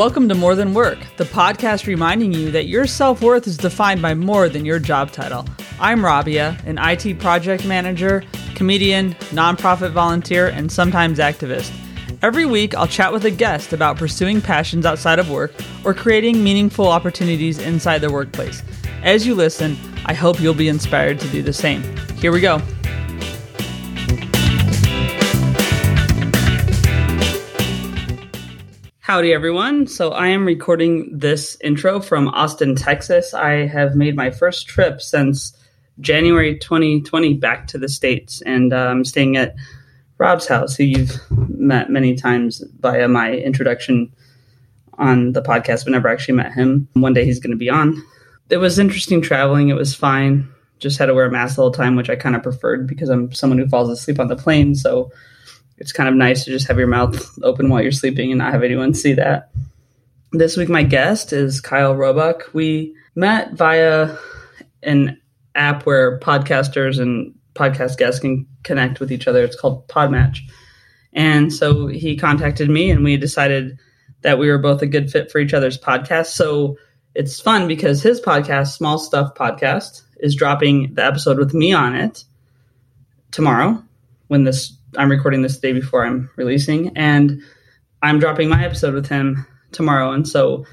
Welcome to More Than Work, the podcast reminding you that your self worth is defined by more than your job title. I'm Rabia, an IT project manager, comedian, nonprofit volunteer, and sometimes activist. Every week, I'll chat with a guest about pursuing passions outside of work or creating meaningful opportunities inside the workplace. As you listen, I hope you'll be inspired to do the same. Here we go. Howdy, everyone. So, I am recording this intro from Austin, Texas. I have made my first trip since January 2020 back to the States, and uh, I'm staying at Rob's house, who you've met many times via my introduction on the podcast, but never actually met him. One day he's going to be on. It was interesting traveling. It was fine. Just had to wear a mask the whole time, which I kind of preferred because I'm someone who falls asleep on the plane. So it's kind of nice to just have your mouth open while you're sleeping and not have anyone see that. This week, my guest is Kyle Roebuck. We met via an app where podcasters and podcast guests can connect with each other. It's called Podmatch. And so he contacted me, and we decided that we were both a good fit for each other's podcast. So it's fun because his podcast, Small Stuff Podcast, is dropping the episode with me on it tomorrow when this I'm recording this the day before I'm releasing, and I'm dropping my episode with him tomorrow. And so,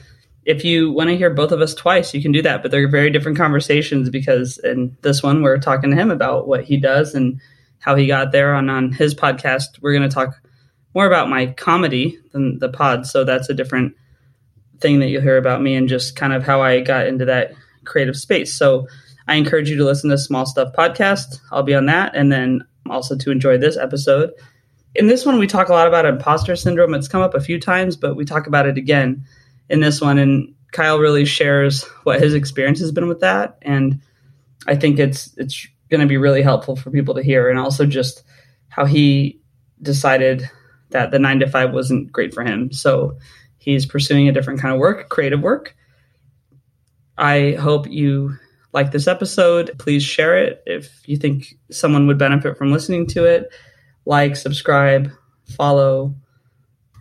if you want to hear both of us twice, you can do that. But they're very different conversations because in this one, we're talking to him about what he does and how he got there. On on his podcast, we're going to talk more about my comedy than the pod. So that's a different thing that you'll hear about me and just kind of how I got into that creative space. So I encourage you to listen to Small Stuff podcast. I'll be on that, and then also to enjoy this episode. In this one, we talk a lot about imposter syndrome. It's come up a few times, but we talk about it again in this one. And Kyle really shares what his experience has been with that, and I think it's it's going to be really helpful for people to hear, and also just how he decided that the nine to five wasn't great for him. So he's pursuing a different kind of work, creative work. I hope you like this episode. Please share it if you think someone would benefit from listening to it. Like, subscribe, follow,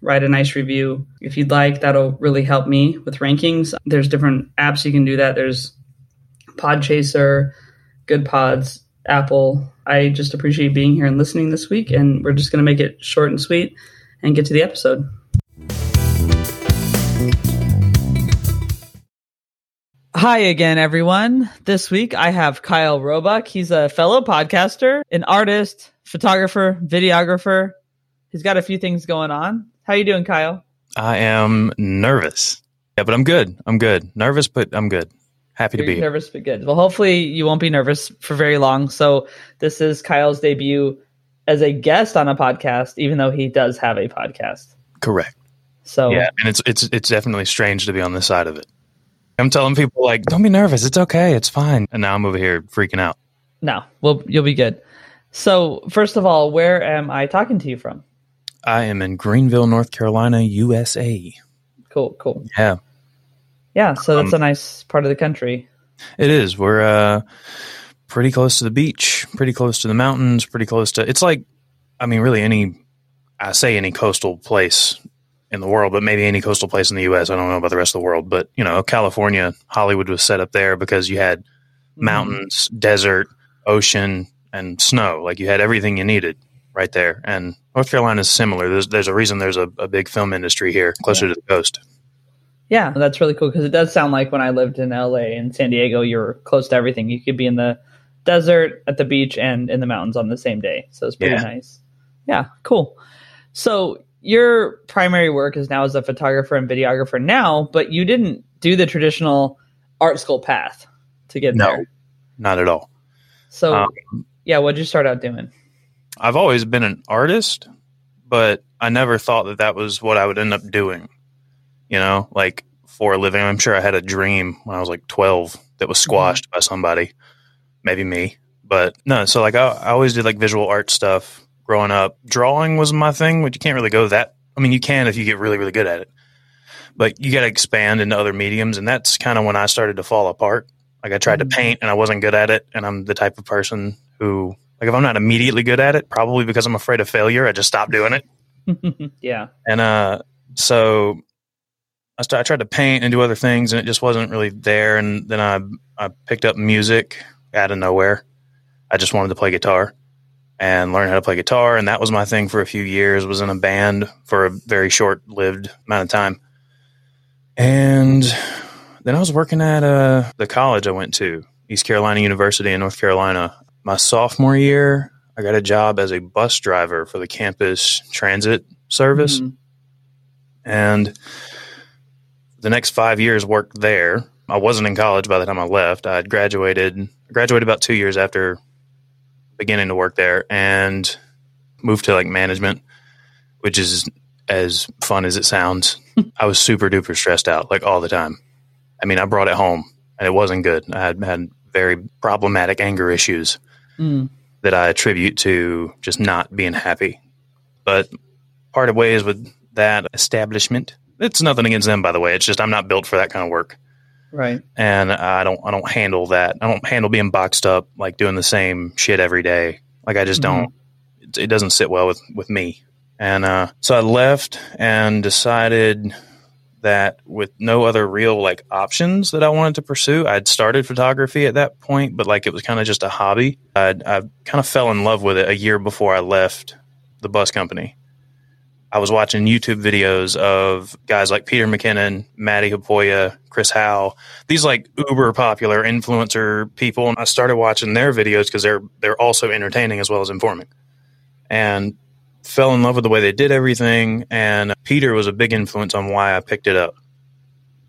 write a nice review. If you'd like, that'll really help me with rankings. There's different apps you can do that. There's Podchaser, Good Pods, Apple. I just appreciate being here and listening this week, and we're just going to make it short and sweet and get to the episode. Hi again, everyone. This week I have Kyle Roebuck. He's a fellow podcaster, an artist, photographer, videographer. He's got a few things going on. How you doing, Kyle? I am nervous. Yeah, but I'm good. I'm good. Nervous, but I'm good. Happy You're to be here. nervous, but good. Well, hopefully you won't be nervous for very long. So this is Kyle's debut as a guest on a podcast, even though he does have a podcast. Correct. So Yeah, and it's it's it's definitely strange to be on this side of it. I'm telling people like, don't be nervous. It's okay. It's fine. And now I'm over here freaking out. no, well, you'll be good. So first of all, where am I talking to you from? I am in Greenville, North Carolina, USA. Cool, cool. Yeah, Yeah, so that's Um, a nice part of the country. it is. We're uh pretty close to the beach, pretty close to the mountains, pretty close to. It's like, I mean, really any. I say any coastal place in the world, but maybe any coastal place in the U.S. I don't know about the rest of the world, but you know, California, Hollywood was set up there because you had mm-hmm. mountains, desert, ocean, and snow. Like you had everything you needed right there. And North Carolina is similar. There's there's a reason there's a, a big film industry here, closer to the coast. Yeah, that's really cool because it does sound like when I lived in LA and San Diego, you're close to everything. You could be in the desert, at the beach, and in the mountains on the same day. So it's pretty Yeah. nice. Yeah, cool. So your primary work is now as a photographer and videographer now, but you didn't do the traditional art school path to get there. No. there. Not at all. So Um, yeah, what'd you start out doing? I've always been an artist, but I never thought that that was what I would end up doing. You know, like for a living. I'm sure I had a dream when I was like 12 that was squashed by somebody, maybe me. But no, so like I, I always did like visual art stuff growing up. Drawing was my thing, but you can't really go that. I mean, you can if you get really, really good at it, but you got to expand into other mediums. And that's kind of when I started to fall apart. Like I tried to paint and I wasn't good at it. And I'm the type of person who like if I'm not immediately good at it, probably because I'm afraid of failure, I just stop doing it. yeah. And uh so I, started, I tried to paint and do other things, and it just wasn't really there. And then I I picked up music out of nowhere. I just wanted to play guitar and learn how to play guitar, and that was my thing for a few years. Was in a band for a very short lived amount of time, and then I was working at uh, the college I went to, East Carolina University in North Carolina. My sophomore year, I got a job as a bus driver for the campus transit service. Mm-hmm. And the next five years worked there. I wasn't in college by the time I left. I graduated graduated about two years after beginning to work there and moved to like management, which is as fun as it sounds. I was super duper stressed out like all the time. I mean, I brought it home and it wasn't good. I had had very problematic anger issues mm. that I attribute to just not being happy. But part of ways with that establishment, it's nothing against them, by the way. It's just I'm not built for that kind of work. Right. And I don't I don't handle that. I don't handle being boxed up like doing the same shit every day. Like I just mm-hmm. don't it, it, doesn't sit well with with me. And uh, so I left and decided that with no other real like options that I wanted to pursue, I'd started photography at that point, but like it was kind of just a hobby. I'd, I kind of fell in love with it a year before I left the bus company. I was watching YouTube videos of guys like Peter McKinnon, Matti Haapoja, Chris Hau, these like uber popular influencer people, and I started watching their videos because they're they're also entertaining as well as informing, and fell in love with the way they did everything. And Peter was a big influence on why I picked it up,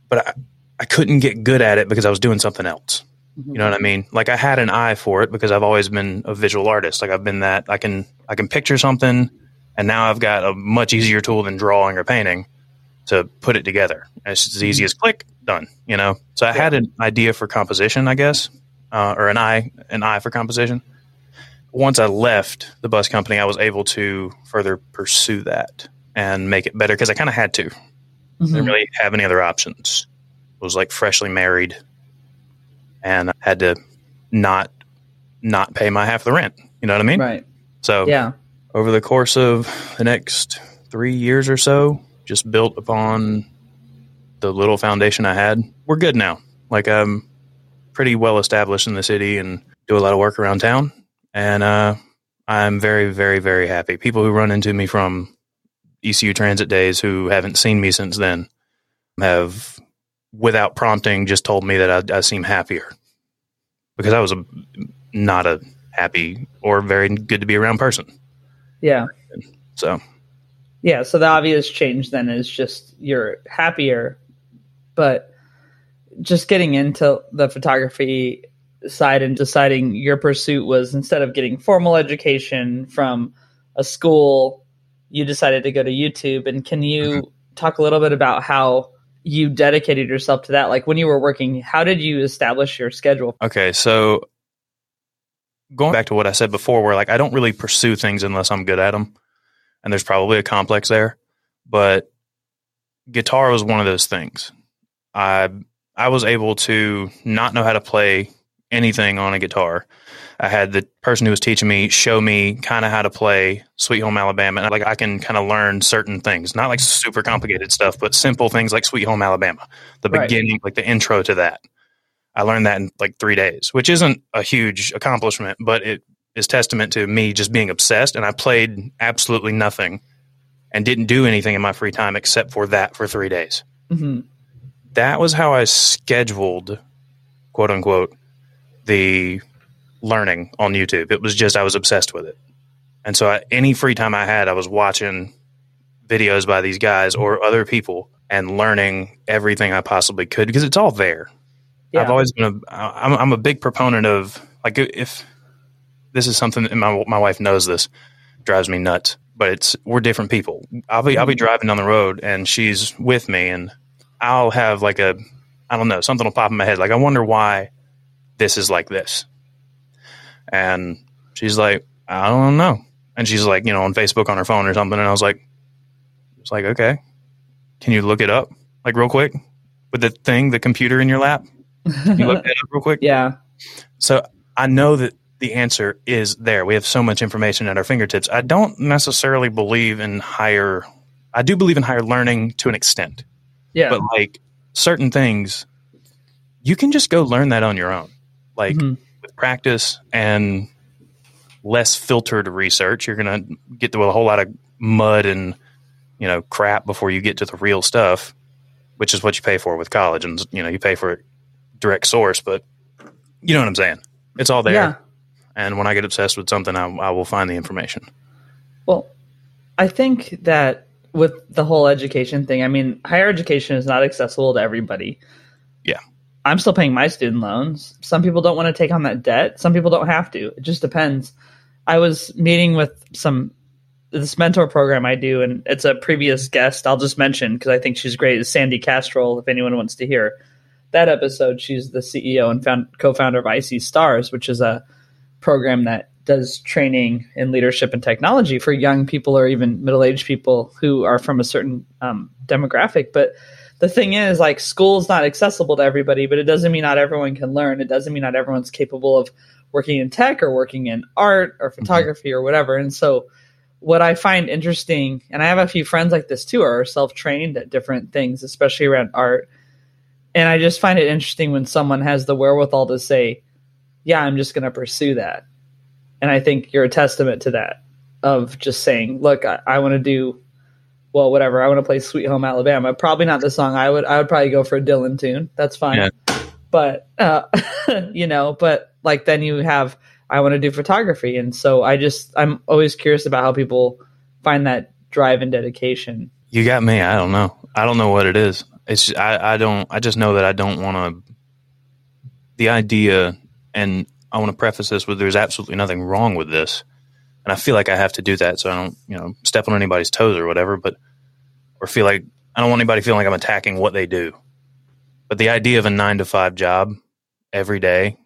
but I, I couldn't get good at it because I was doing something else. Mm-hmm. You know what I mean? Like I had an eye for it because I've always been a visual artist. Like I've been that I can I can picture something and now I've got a much easier tool than drawing or painting to put it together. It's as easy as click, done. You know. So I had an idea for composition, I guess, uh, or an eye, an eye for composition. Once I left the bus company, I was able to further pursue that and make it better because I kind of had to. Mm-hmm. Didn't really have any other options. I was like freshly married, and I had to not not pay my half the rent. You know what I mean? Right. So yeah, over the course of the next three years or so, just built upon the little foundation I had. We're good now. Like I'm pretty well established in the city and do a lot of work around town. And uh, I'm very, very, very happy. People who run into me from ECU transit days who haven't seen me since then have, without prompting, just told me that I, I seem happier because I was a, not a happy or very good to be around person. Yeah. So. Yeah. So the obvious change then is just you're happier, but just getting into the photography side and deciding your pursuit was instead of getting formal education from a school, you decided to go to YouTube. And can you mm-hmm. talk a little bit about how you dedicated yourself to that? Like when you were working, how did you establish your schedule? Okay. So going back to what I said before, where like I don't really pursue things unless I'm good at them, and there's probably a complex there. But guitar was one of those things. I I was able to not know how to play anything on a guitar. I had the person who was teaching me show me kind of how to play Sweet Home Alabama, and like I can kind of learn certain things, not like super complicated stuff, but simple things like Sweet Home Alabama, the right. beginning, like the intro to that. I learned that in like three days, which isn't a huge accomplishment, but it is testament to me just being obsessed. And I played absolutely nothing and didn't do anything in my free time except for that for three days. Mm-hmm. That was how I scheduled, quote unquote, the learning on YouTube. It was just I was obsessed with it. And so I, any free time I had, I was watching videos by these guys or other people and learning everything I possibly could because it's all there. Yeah. I've always been a I'm, I'm a big proponent of like if this is something that my my wife knows this drives me nuts, but it's we're different people. I'll be I'll be mm-hmm. driving down the road and she's with me and I'll have like a I don't know something will pop in my head like I wonder why this is like this, and she's like I don't know, and she's like you know on Facebook on her phone or something, and I was like it's like okay, can you look it up like real quick with the thing the computer in your lap you look that up real quick? Yeah. So I know that the answer is there. We have so much information at our fingertips. I don't necessarily believe in higher. I do believe in higher learning to an extent. Yeah. But like certain things, you can just go learn that on your own. Like Mhm. with practice and less filtered research, you're gonna get through a whole lot of mud and you know crap before you get to the real stuff, which is what you pay for with college. And you know you pay for a direct source, but you know what I'm saying. It's all there. Yeah. And when I get obsessed with something, I, I will find the information. Well, I think that with the whole education thing, I mean, higher education is not accessible to everybody. Yeah. I'm still paying my student loans. Some people don't want to take on that debt. Some people don't have to. It just depends. I was meeting with some this mentor program I do, and it's a previous guest. I'll just mention because I think she's great. Is Sandee Kastrul? If anyone wants to hear that episode, she's the CEO and found, co-founder of i.c.stars, which is a program that does training in leadership and technology for young people or even middle-aged people who are from a certain um, demographic. But the thing is, like, school's not accessible to everybody, but it doesn't mean not everyone can learn. It doesn't mean not everyone's capable of working in tech or working in art or photography or whatever. And so, what I find interesting, and I have a few friends like this too, are self-trained at different things, especially around art. And I just find it interesting when someone has the wherewithal to say, "Yeah, I'm just going to pursue that." And I think you're a testament to that of just saying, "Look, I, I want to do." Well, whatever. I want to play "Sweet Home Alabama." Probably not the song. I would. I would probably go for a Dylan tune. That's fine. Yeah. But uh, you know, but like then you have I want to do photography, and so I just I'm always curious about how people find that drive and dedication. You got me. I don't know. I don't know what it is. It's I, I don't I just know that I don't want to the idea and I want to preface this with there's absolutely nothing wrong with this. And I feel like I have to do that so I don't, you know, step on anybody's toes or whatever, but or feel like I don't want anybody feeling like I'm attacking what they do. But the idea of a 9 to 5 job every day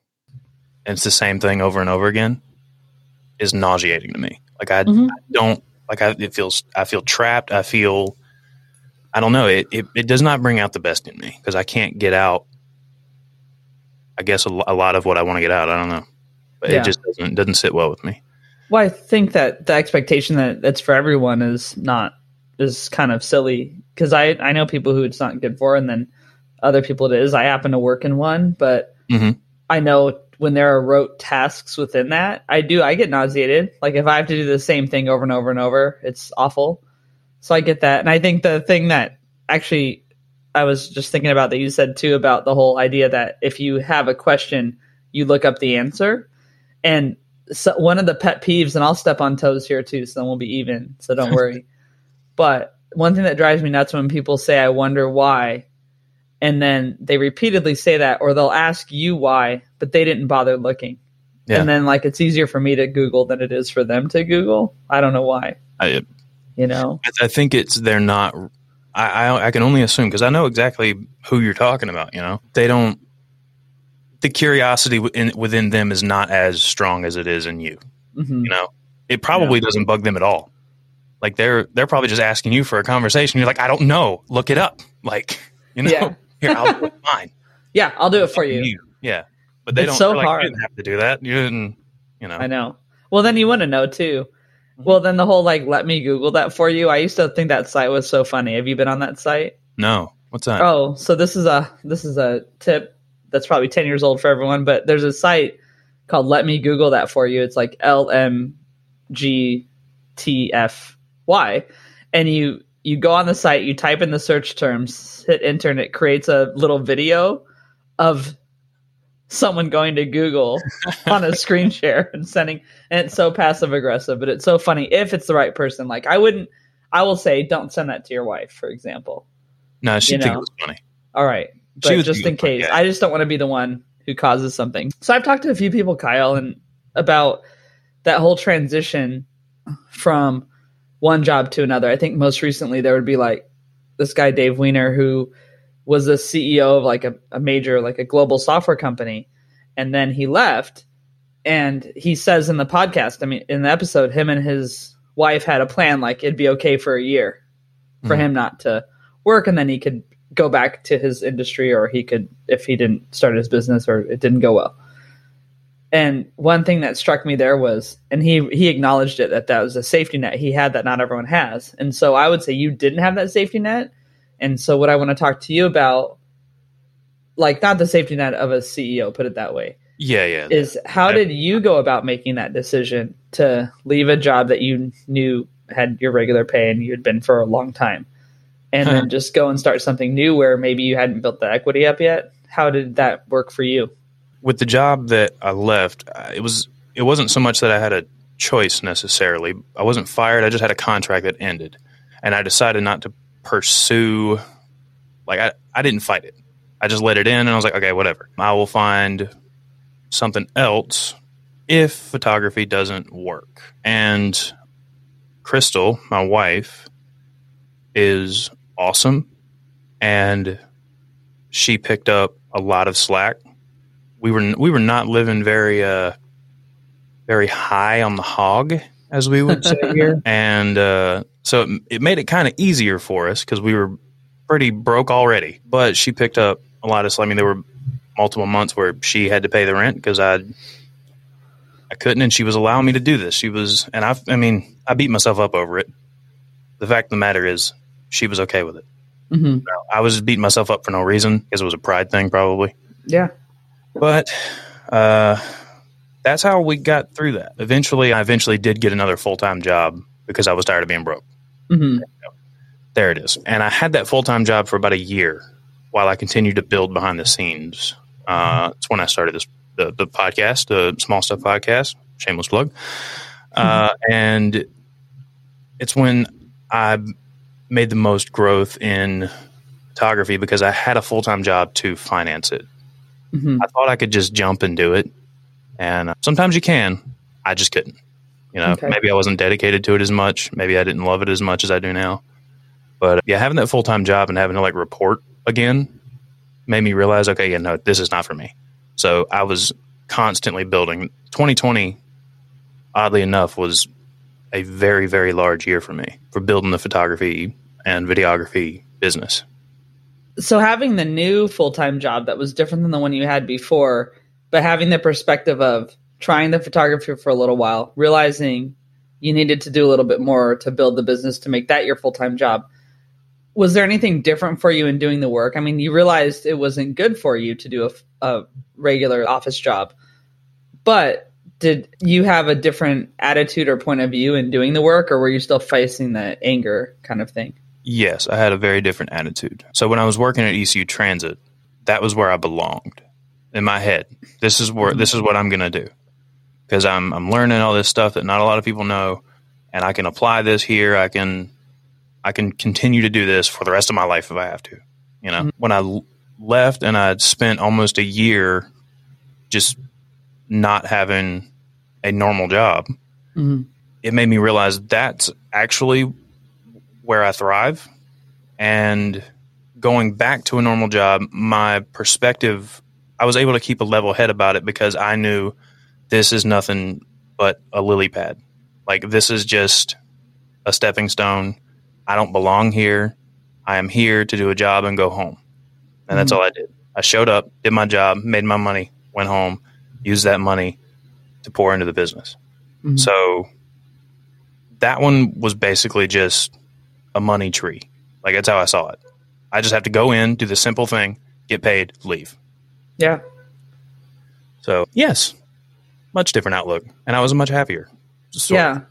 and it's the same thing over and over again is nauseating to me. Like I, Mhm. I don't like I it feels I feel trapped. I feel I don't know. It it, it does not bring out the best in me because I can't get out. I guess a, a lot of what I want to get out. I don't know, but Yeah. it just doesn't doesn't sit well with me. Well, I think that the expectation that that's for everyone is not is kind of silly because I I know people who it's not good for, and then other people it is. I happen to work in one, but Mhm. I know when there are rote tasks within that, I do I get nauseated. Like if I have to do the same thing over and over and over, it's awful. So I get that, and I think the thing that actually I was just thinking about that you said too about the whole idea that if you have a question, you look up the answer, and so one of the pet peeves, and I'll step on toes here too, so then we'll be even. So don't worry. but one thing that drives me nuts when people say, "I wonder why," and then they repeatedly say that, or they'll ask you why, but they didn't bother looking. Yeah. And then like it's easier for me to Google than it is for them to Google. I don't know why. I You know? I think it's they're not. I I, I can only assume because I know exactly who you're talking about. You know, they don't. The curiosity within, within them is not as strong as it is in you. hmm you know it probably doesn't bug them at all like they're they're probably just asking you for a conversation you're like i don't know look it up like you know Yeah. here i'll do it fine Yeah, I'll do it for you. yeah but they It's don't so like, hard. you didn't have to do that you didn't you know I know. Well, then you want to know too. Mm-hmm. Well, then the whole like, let me Google that for you. I used to think that site was so funny. Have you been on that site? no what's that Oh, so this is a this is a tip that's probably ten years old for everyone, but there's a site called Let Me Google That For You. It's like L M G T F Y, and you you go on the site, you type in the search terms, hit enter, and it creates a little video of someone going to Google on a screen share and sending, and it's so passive aggressive, but it's so funny if it's the right person. Like I wouldn't, I will say, don't send that to your wife, for example. no she you think know. it was funny All right. But just in case, yeah. I just don't want to be the one who causes something. So I've talked to a few people, Kyle, and about that whole transition from one job to another. I think most recently there would be like this guy Dave Weiner who was the CEO of like a, a major like a global software company. And then he left and he says in the podcast, I mean in the episode him and his wife had a plan like it'd be okay for a year for Mhm. him not to work and then he could go back to his industry or he could if he didn't start his business or it didn't go well. And one thing that struck me there was and he he acknowledged it that that was a safety net. He had that not everyone has. And so i would say you didn't have that safety net And so, what I want to talk to you about, like, not the safety net of a CEO, put it that way, Yeah, yeah. is how Yeah. did you go about making that decision to leave a job that you knew had your regular pay and you had been for a long time and Huh. then just go and start something new where maybe you hadn't built the equity up yet how did that work for you with the job that I left, uh, it was it wasn't so much that I had a choice necessarily. I wasn't fired. I just had a contract that ended, and I decided not to pursue. Like I, I didn't fight it. I just let it in, and I was like, okay, whatever. I will find something else if photography doesn't work. And Crystal, my wife, is awesome, and she picked up a lot of slack we were we were not living very uh very high on the hog as we would say here and uh so it, it made it kind of easier for us because we were pretty broke already but she picked up a lot of i mean there were multiple months where she had to pay the rent because i i couldn't and she was allowing me to do this she was and i i mean i beat myself up over it the fact of the matter is she was okay with it mm-hmm. i was beating myself up for no reason because it was a pride thing probably yeah but uh, that's how we got through that. Eventually, I eventually did get another full time job because I was tired of being broke. Mm-hmm. There it is. And I had that full time job for about a year while I continued to build behind the scenes. Uh, that's when I started this the, the podcast, the Small Stuff Podcast. Shameless plug. Uh, and it's when I made the most growth in photography because I had a full time job to finance it. Mm-hmm. I thought I could just jump and do it. And uh, sometimes you can. I just couldn't. You know, Okay. maybe I wasn't dedicated to it as much. Maybe I didn't love it as much as I do now. But yeah, having that full time job and having to like report again made me realize, okay, yeah, no, this is not for me. So I was constantly building. 2020, oddly enough, was a very, very large year for me for building the photography and videography business. so having the new full-time job that was different than the one you had before but having the perspective of trying the photography for a little while realizing you needed to do a little bit more to build the business to make that your full-time job was there anything different for you in doing the work i mean you realized it wasn't good for you to do a, a regular office job but did you have a different attitude or point of view in doing the work or were you still facing the anger kind of thing Yes, I had a very different attitude. So when I was working at ECU Transit, that was where I belonged in my head. This is where this is what I'm going to do because I'm I'm learning all this stuff that not a lot of people know, and I can apply this here. I can I can continue to do this for the rest of my life if I have to. You know, when I left and I'd spent almost a year just not having a normal job, mm-hmm. it made me realize that's actually where I thrive. And going back to a normal job, my perspective, I was able to keep a level head about it because I knew this is nothing but a lily pad. Like, this is just a stepping stone. I don't belong here. I am here to do a job and go home. And that's Mhm. all I did. I showed up, did my job, made my money, went home, used that money to pour into the business. Mhm. So that one was basically just a money tree. Like that's how I saw it. I just have to go in, do the simple thing, get paid, leave. yeah So yes, much different outlook, and I was much happier. Of. yeah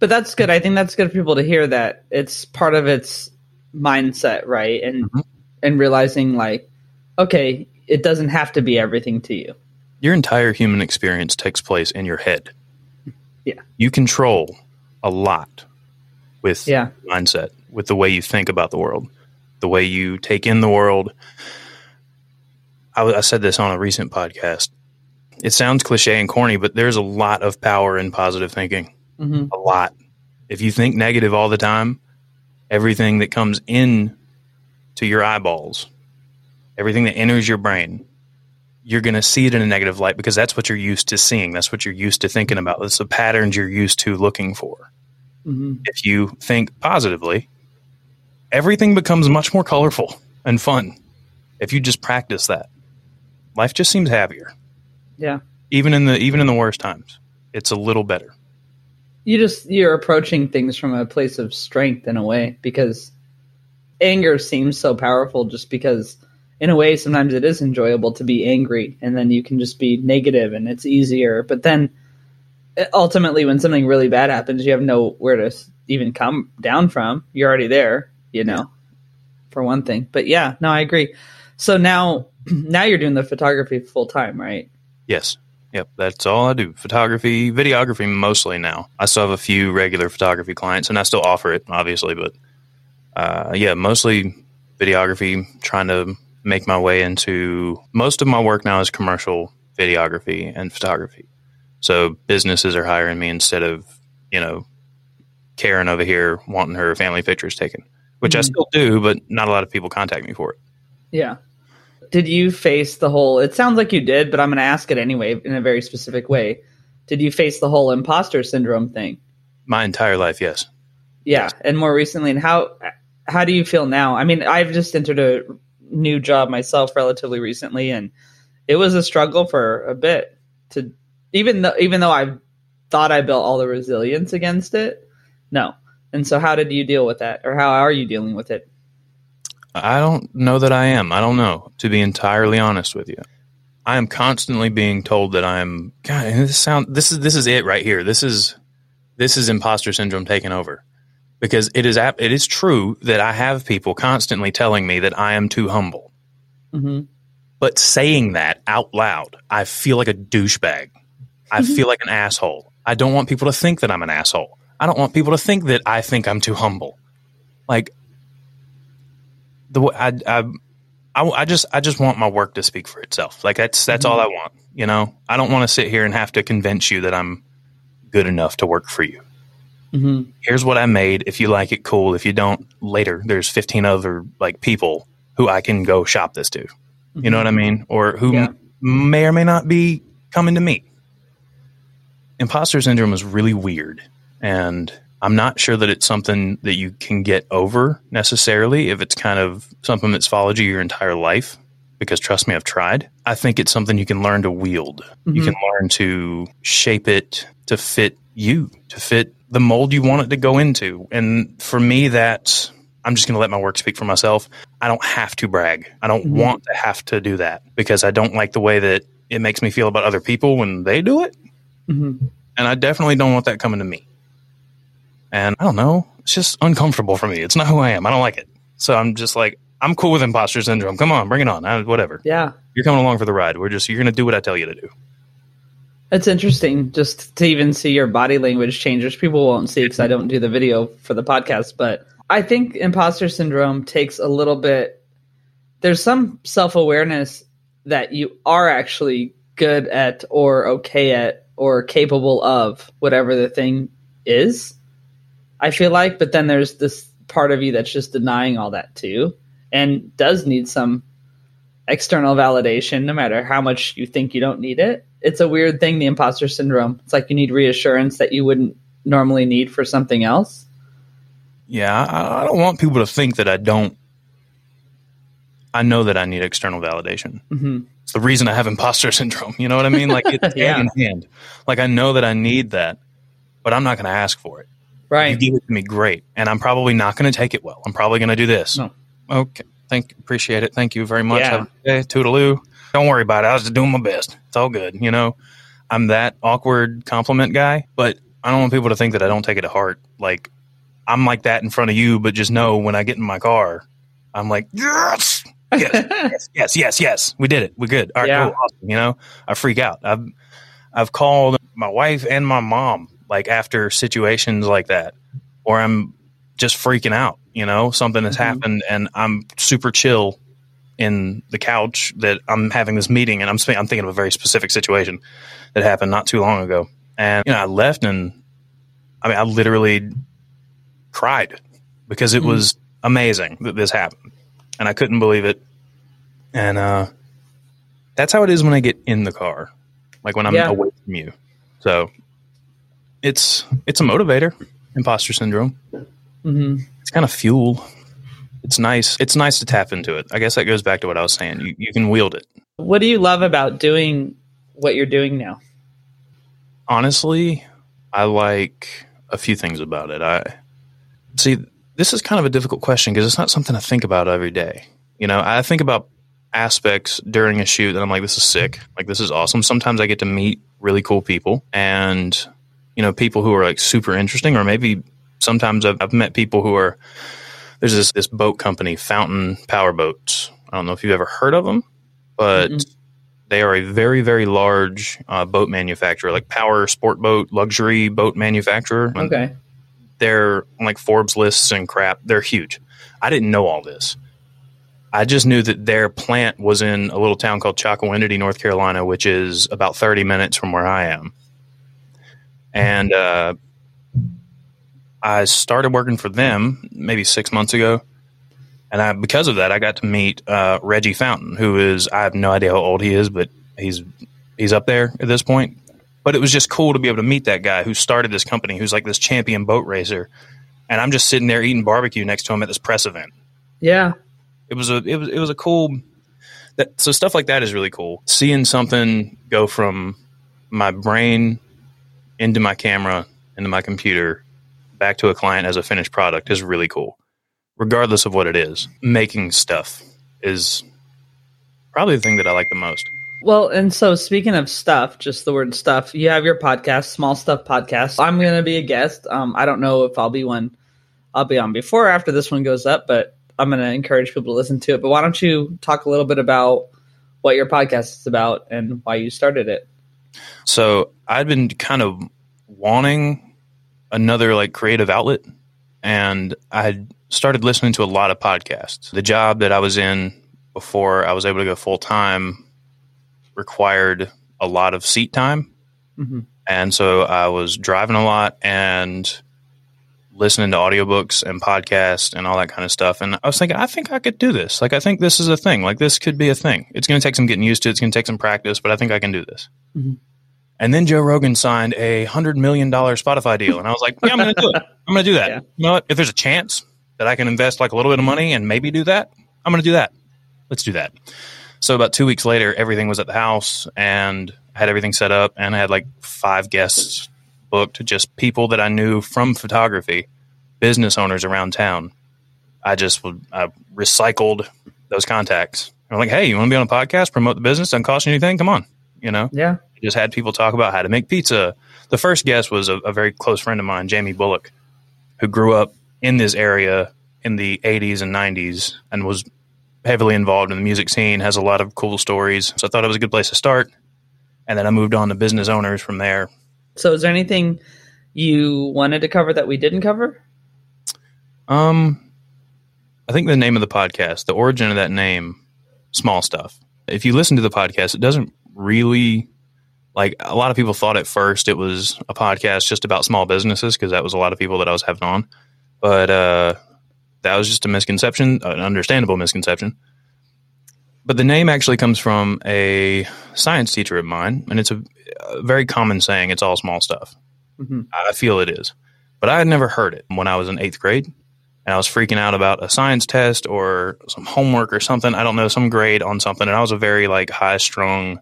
but that's good i think that's good for people to hear that it's part of its mindset right and Mhm. and realizing like okay it doesn't have to be everything to you Your entire human experience takes place in your head. Yeah. You control a lot with yeah mindset, with the way you think about the world, the way you take in the world. I said this on a recent podcast. It sounds cliche and corny, but there's a lot of power in positive thinking. hmm A lot. If you think negative all the time, everything that comes in to your eyeballs, everything that enters your brain, you're going to see it in a negative light because that's what you're used to seeing. That's what you're used to thinking about. That's the patterns you're used to looking for hmm if you think positively, everything becomes much more colorful and fun if you just practice that. Life just seems happier. Yeah. Even in the even in the worst times. It's a little better. you just you're approaching things from a place of strength in a way because anger seems so powerful just because in a way sometimes it is enjoyable to be angry and then you can just be negative and it's easier. But then ultimately when something really bad happens you have nowhere to even come down from. You're already there you know for one thing. But yeah no i agree. So now now you're doing the photography full time right Yes. Yep. That's all I do. Photography, videography mostly now. I still have a few regular photography clients and I still offer it, obviously, but uh, yeah, mostly videography, trying to make my way into most of my work now is commercial videography and photography. So businesses are hiring me instead of, you know, Karen over here wanting her family pictures taken, which I Mhm. still do, but not a lot of people contact me for it. Yeah. Did you face the whole? It sounds like you did, but I'm going to ask it anyway in a very specific way. Did you face the whole imposter syndrome thing? My entire life, yes. Yeah, Yes. and more recently, and how how do you feel now? I mean, I've just entered a new job myself relatively recently, and it was a struggle for a bit to even though even though I thought I built all the resilience against it. No, and so how did you deal with that, or how are you dealing with it? I don't know that I am. I don't know, to be entirely honest with you. I am constantly being told that I'm God, and this sound this is this is it right here. This is this is imposter syndrome taking over. Because it is it is true that I have people constantly telling me that I am too humble. hmm But saying that out loud, I feel like a douchebag. I feel like an asshole. I don't want people to think that I'm an asshole. I don't want people to think that I think I'm too humble. Like the I, I, I, I just I just want my work to speak for itself. Like that's that's all I want. You know, I don't want to sit here and have to convince you that I'm good enough to work for you. hmm Here's what I made. If you like it, cool. If you don't, later there's 15 other like people who I can go shop this to. You know what I mean? Or who Yeah. m- may or may not be coming to me. Imposter syndrome is really weird. And I'm not sure that it's something that you can get over necessarily if it's kind of something that's followed you your entire life. Because trust me, I've tried. I think it's something you can learn to wield. You Mhm. can learn to shape it to fit you, to fit the mold you want it to go into. And for me, that's I'm just going to let my work speak for myself. I don't have to brag. I don't Mhm. want to have to do that because I don't like the way that it makes me feel about other people when they do it. hmm And I definitely don't want that coming to me. And I don't know. It's just uncomfortable for me. It's not who I am. I don't like it. So I'm just like, I'm cool with imposter syndrome. Come on, bring it on. I, whatever. Yeah, You're coming along for the ride. We're just, you're going to do what I tell you to do. It's interesting just to even see your body language change, which people won't see because I don't do the video for the podcast. But I think imposter syndrome takes a little bit. There's some self awareness that you are actually good at, or okay at, or capable of whatever the thing is. I feel like, but then there's this part of you that's just denying all that too, and does need some external validation, no matter how much you think you don't need it. It's a weird thing, the imposter syndrome. It's like you need reassurance that you wouldn't normally need for something else. Yeah, I, I don't want people to think that I don't. I know that I need external validation. hmm It's the reason I have imposter syndrome. You know what I mean? Like it's Yeah. hand in hand. Like I know that I need that, but I'm not going to ask for it. You Right. give it to me, great, and I'm probably not going to take it well. I'm probably going to do this. No. Okay, thank, appreciate it. Thank you very much. Yeah. Have a day. Toodaloo. Don't worry about it. I was just doing my best. It's all good. You know, I'm that awkward compliment guy, but I don't want people to think that I don't take it to heart. Like I'm like that in front of you, but just know when I get in my car, I'm like yes, yes, yes, yes, yes, yes. We did it. We're good. All right, Yeah. cool, awesome. You know, I freak out. I've I've called my wife and my mom like after situations like that, or I'm just freaking out. You know, something has Mhm. happened, and I'm super chill in the couch that I'm having this meeting, and I'm sp- I'm thinking of a very specific situation that happened not too long ago, and you know, I left, and I mean, I literally cried because it Mhm. was amazing that this happened, and I couldn't believe it, and uh, that's how it is when I get in the car, like when I'm Yeah. away from you. So it's it's a motivator, imposter syndrome. hmm It's kind of fuel. It's nice. It's nice to tap into it. I guess that goes back to what I was saying. You you can wield it. What do you love about doing what you're doing now? Honestly, I like a few things about it. I see this is kind of a difficult question because it's not something I think about every day. You know, I think about aspects during a shoot that I'm like, this is sick. Like, this is awesome. Sometimes I get to meet really cool people and, you know, people who are like super interesting, or maybe sometimes I've, I've met people who are, there's this, this boat company, Fountain Power Boats. I don't know if you've ever heard of them, but mm-hmm. they are a very, very large uh, boat manufacturer, like power sport boat, luxury boat manufacturer. Okay. They're like Forbes lists and crap. They're huge. I didn't know all this. I just knew that their plant was in a little town called Chocowinity, North Carolina, which is about 30 minutes from where I am. And uh, I started working for them maybe six months ago. And I, because of that, I got to meet uh, Reggie Fountain, who is, I have no idea how old he is, but he's he's up there at this point. But it was just cool to be able to meet that guy who started this company, who's like this champion boat racer. And I'm just sitting there eating barbecue next to him at this press event. Yeah it was a it was it was a cool that so stuff like that is really cool. Seeing something go from my brain into my camera into my computer back to a client as a finished product is really cool. Regardless of what it is, making stuff is probably the thing that I like the most. Well, and so speaking of stuff, just the word stuff, you have your podcast, Small Stuff Podcast. I'm going to be a guest. Um, I don't know if I'll be one. I'll be on before or after this one goes up, but I'm going to encourage people to listen to it. But why don't you talk a little bit about what your podcast is about and why you started it? So I'd been kind of wanting another like creative outlet, and I had started listening to a lot of podcasts. The job that I was in before I was able to go full time required a lot of seat time. Mm-hmm. And so I was driving a lot and listening to audiobooks and podcasts and all that kind of stuff. And I was thinking, I think I could do this. Like, I think this is a thing. Like, this could be a thing. It's going to take some getting used to. It's going to take some practice, but I think I can do this. Mm-hmm. And then Joe Rogan signed a hundred million dollar Spotify deal, and I was like, "Yeah, I'm going to do it. I'm going to do that. Yeah. You know what? If there's a chance that I can invest like a little bit of money and maybe do that, I'm going to do that. Let's do that." So about two weeks later, everything was at the house, and I had everything set up, and I had like five guests booked, just people that I knew from photography, business owners around town. I just I recycled those contacts. I'm like, hey, you want to be on a podcast, promote the business, doesn't cost you anything? Come on, you know. Yeah. I just had people talk about how to make pizza. The first guest was a, a very close friend of mine, Jamie Bullock, who grew up in this area in the 80s and 90s and was heavily involved in the music scene, has a lot of cool stories. So I thought it was a good place to start. And then I moved on to business owners from there. So, is there anything you wanted to cover that we didn't cover? Um, I think the name of the podcast, the origin of that name, small stuff. If you listen to the podcast, it doesn't really like a lot of people thought at first it was a podcast just about small businesses because that was a lot of people that I was having on, but uh, that was just a misconception, an understandable misconception. But the name actually comes from a science teacher of mine, and it's a, a very common saying. It's all small stuff. Mm-hmm. I feel it is, but I had never heard it when I was in eighth grade, and I was freaking out about a science test or some homework or something. I don't know, some grade on something, and I was a very like high strung,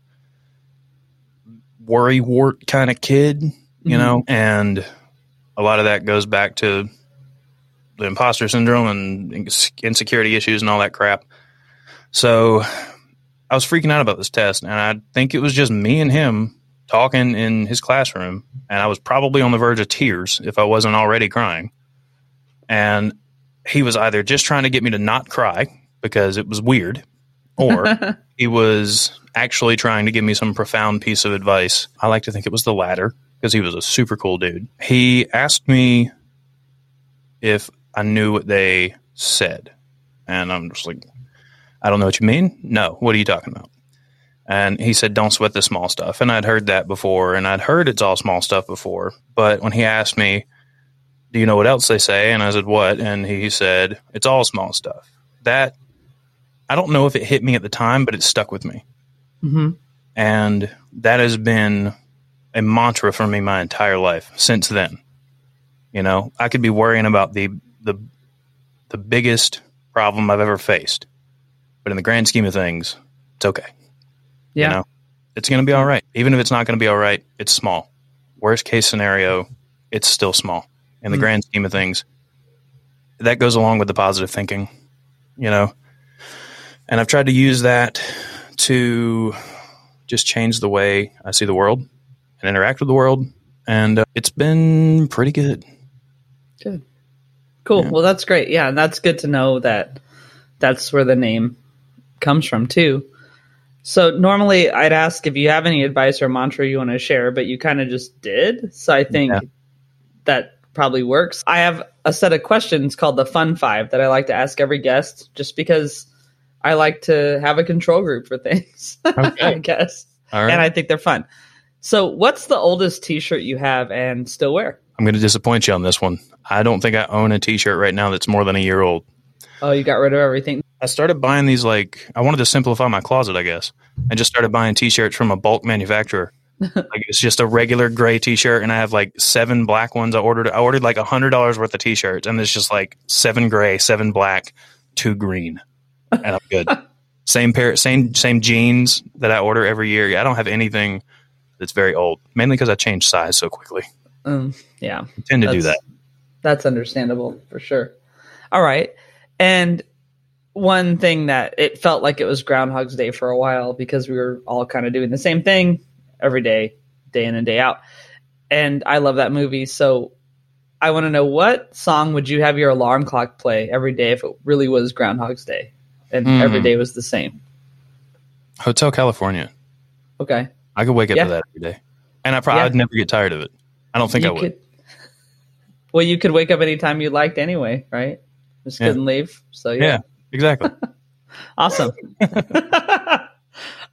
worry wart kind of kid, you mm-hmm. know, and a lot of that goes back to the imposter syndrome and insecurity issues and all that crap. So I was freaking out about this test, and I think it was just me and him talking in his classroom, and I was probably on the verge of tears if I wasn't already crying. And he was either just trying to get me to not cry because it was weird, or he was actually trying to give me some profound piece of advice. I like to think it was the latter because he was a super cool dude. He asked me if I knew what they said. And I'm just like, I don't know what you mean. No, what are you talking about? And he said, Don't sweat the small stuff. And I'd heard that before, and I'd heard it's all small stuff before. But when he asked me, Do you know what else they say? And I said, What? And he said, It's all small stuff. That, I don't know if it hit me at the time, but it stuck with me. Mm-hmm. And that has been a mantra for me my entire life since then. You know, I could be worrying about the, the, the biggest problem I've ever faced but in the grand scheme of things, it's okay. Yeah. You know, it's going to be all right. Even if it's not going to be all right, it's small. Worst case scenario, it's still small. In the mm grand scheme of things, that goes along with the positive thinking, you know. And I've tried to use that to just change the way I see the world and interact with the world, and uh, it's been pretty good. Good. Cool. Yeah. Well, that's great. Yeah, and that's good to know that that's where the name comes from too. So normally I'd ask if you have any advice or mantra you want to share, but you kind of just did. So I think yeah. that probably works. I have a set of questions called the Fun Five that I like to ask every guest, just because I like to have a control group for things. Okay. I guess, and I think they're fun. So, what's the oldest T-shirt you have and still wear? I'm going to disappoint you on this one. I don't think I own a T-shirt right now that's more than a year old. Oh, you got rid of everything. I started buying these like I wanted to simplify my closet, I guess. I just started buying T-shirts from a bulk manufacturer. like it's just a regular gray T-shirt, and I have like seven black ones. I ordered. I ordered like a hundred dollars worth of T-shirts, and it's just like seven gray, seven black, two green, and I'm good. same pair, same same jeans that I order every year. I don't have anything that's very old, mainly because I change size so quickly. Um, yeah, I tend to do that. That's understandable for sure. All right, and one thing that it felt like it was Groundhog's Day for a while because we were all kind of doing the same thing every day, day in and day out. And I love that movie. So I want to know what song would you have your alarm clock play every day if it really was Groundhog's Day and mm. every day was the same? Hotel California. Okay. I could wake up yeah. to that every day. And I probably yeah. I'd never get tired of it. I don't think you I would. Could, well, you could wake up anytime you liked anyway, right? Just yeah. couldn't leave. So yeah. yeah exactly. awesome. uh,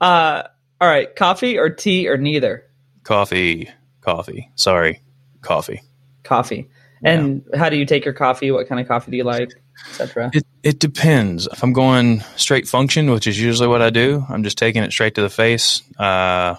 all right, coffee or tea or neither? Coffee. Coffee. Sorry, coffee. Coffee. And yeah. how do you take your coffee? What kind of coffee do you like, etc.? It, it depends. If I'm going straight function, which is usually what I do, I'm just taking it straight to the face. Uh,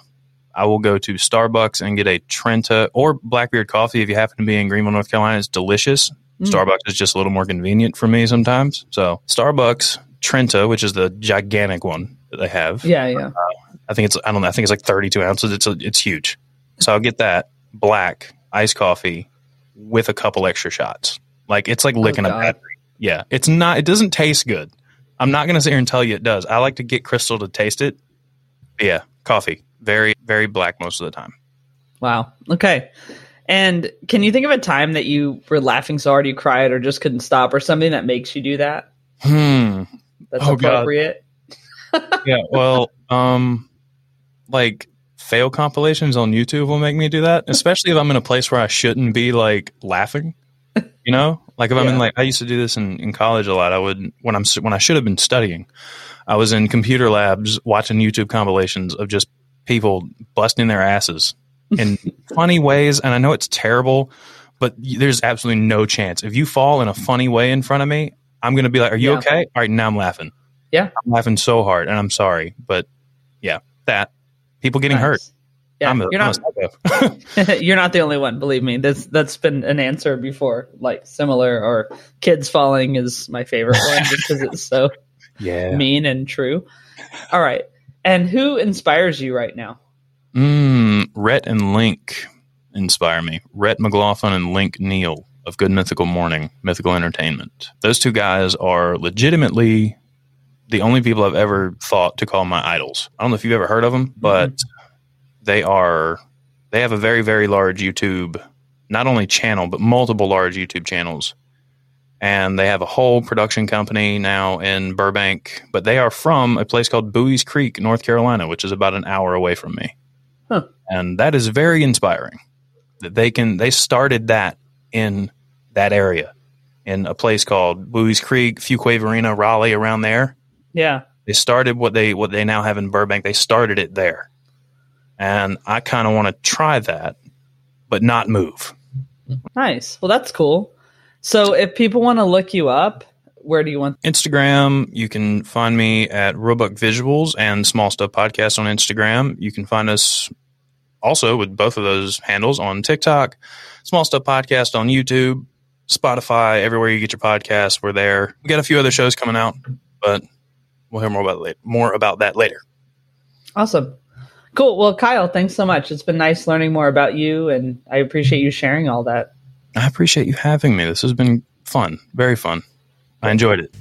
I will go to Starbucks and get a Trenta or Blackbeard coffee if you happen to be in Greenville, North Carolina. It's delicious. Mm. Starbucks is just a little more convenient for me sometimes. So Starbucks Trenta, which is the gigantic one that they have. Yeah, yeah. Uh, I think it's I don't know. I think it's like 32 ounces. It's a, it's huge. So I'll get that black iced coffee with a couple extra shots. Like it's like oh, licking oh, a battery. Yeah, it's not. It doesn't taste good. I'm not going to sit here and tell you it does. I like to get Crystal to taste it. But yeah, coffee, very very black most of the time. Wow. Okay. And can you think of a time that you were laughing so hard you cried or just couldn't stop or something that makes you do that? Hmm. That's oh, appropriate. yeah. Well, um, like fail compilations on YouTube will make me do that, especially if I'm in a place where I shouldn't be like laughing. You know, like if I'm in like I used to do this in, in college a lot. I would when I'm when I should have been studying. I was in computer labs watching YouTube compilations of just people busting their asses in funny ways. And I know it's terrible, but there's absolutely no chance. If you fall in a funny way in front of me, I'm going to be like, Are you yeah. okay? All right, now I'm laughing. Yeah. I'm laughing so hard and I'm sorry. But yeah, that people getting nice. hurt. Yeah, a, you're not. you're not the only one. Believe me, that's that's been an answer before, like similar or kids falling is my favorite one because it's so yeah mean and true. All right, and who inspires you right now? Mm, Rhett and Link inspire me. Rhett McLaughlin and Link Neal of Good Mythical Morning, Mythical Entertainment. Those two guys are legitimately the only people I've ever thought to call my idols. I don't know if you've ever heard of them, but mm-hmm. they are they have a very very large YouTube not only channel but multiple large YouTube channels. And they have a whole production company now in Burbank, but they are from a place called Buies Creek, North Carolina, which is about an hour away from me. Huh. And that is very inspiring that they can, they started that in that area in a place called Buies Creek, Fuquay-Varina, Raleigh, around there. Yeah. They started what they, what they now have in Burbank. They started it there. And I kind of want to try that, but not move. Nice. Well, that's cool. So if people want to look you up, where do you want Instagram? You can find me at Roebuck Visuals and Small Stuff Podcast on Instagram. You can find us also with both of those handles on TikTok, Small Stuff Podcast on YouTube, Spotify, everywhere you get your podcasts. We're there. We got a few other shows coming out, but we'll hear more about it, more about that later. Awesome. Cool. Well, Kyle, thanks so much. It's been nice learning more about you, and I appreciate you sharing all that. I appreciate you having me. This has been fun, very fun. I enjoyed it.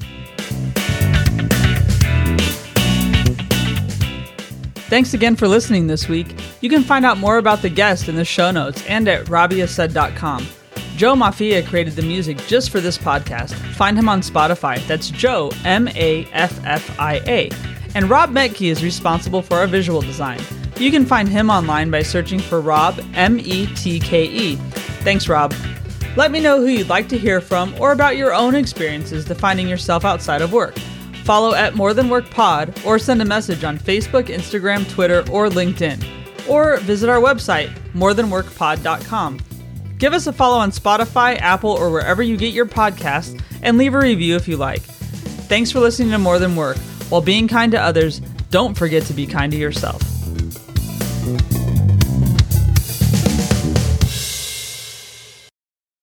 Thanks again for listening this week. You can find out more about the guest in the show notes and at robbiasaid.com. Joe Maffia created the music just for this podcast. Find him on Spotify. That's Joe, M A F F I A. And Rob Metke is responsible for our visual design. You can find him online by searching for Rob, M E T K E. Thanks, Rob. Let me know who you'd like to hear from or about your own experiences defining yourself outside of work. Follow at More Than Work Pod or send a message on Facebook, Instagram, Twitter, or LinkedIn. Or visit our website, morethanworkpod.com. Give us a follow on Spotify, Apple, or wherever you get your podcasts, and leave a review if you like. Thanks for listening to More Than Work. While being kind to others, don't forget to be kind to yourself.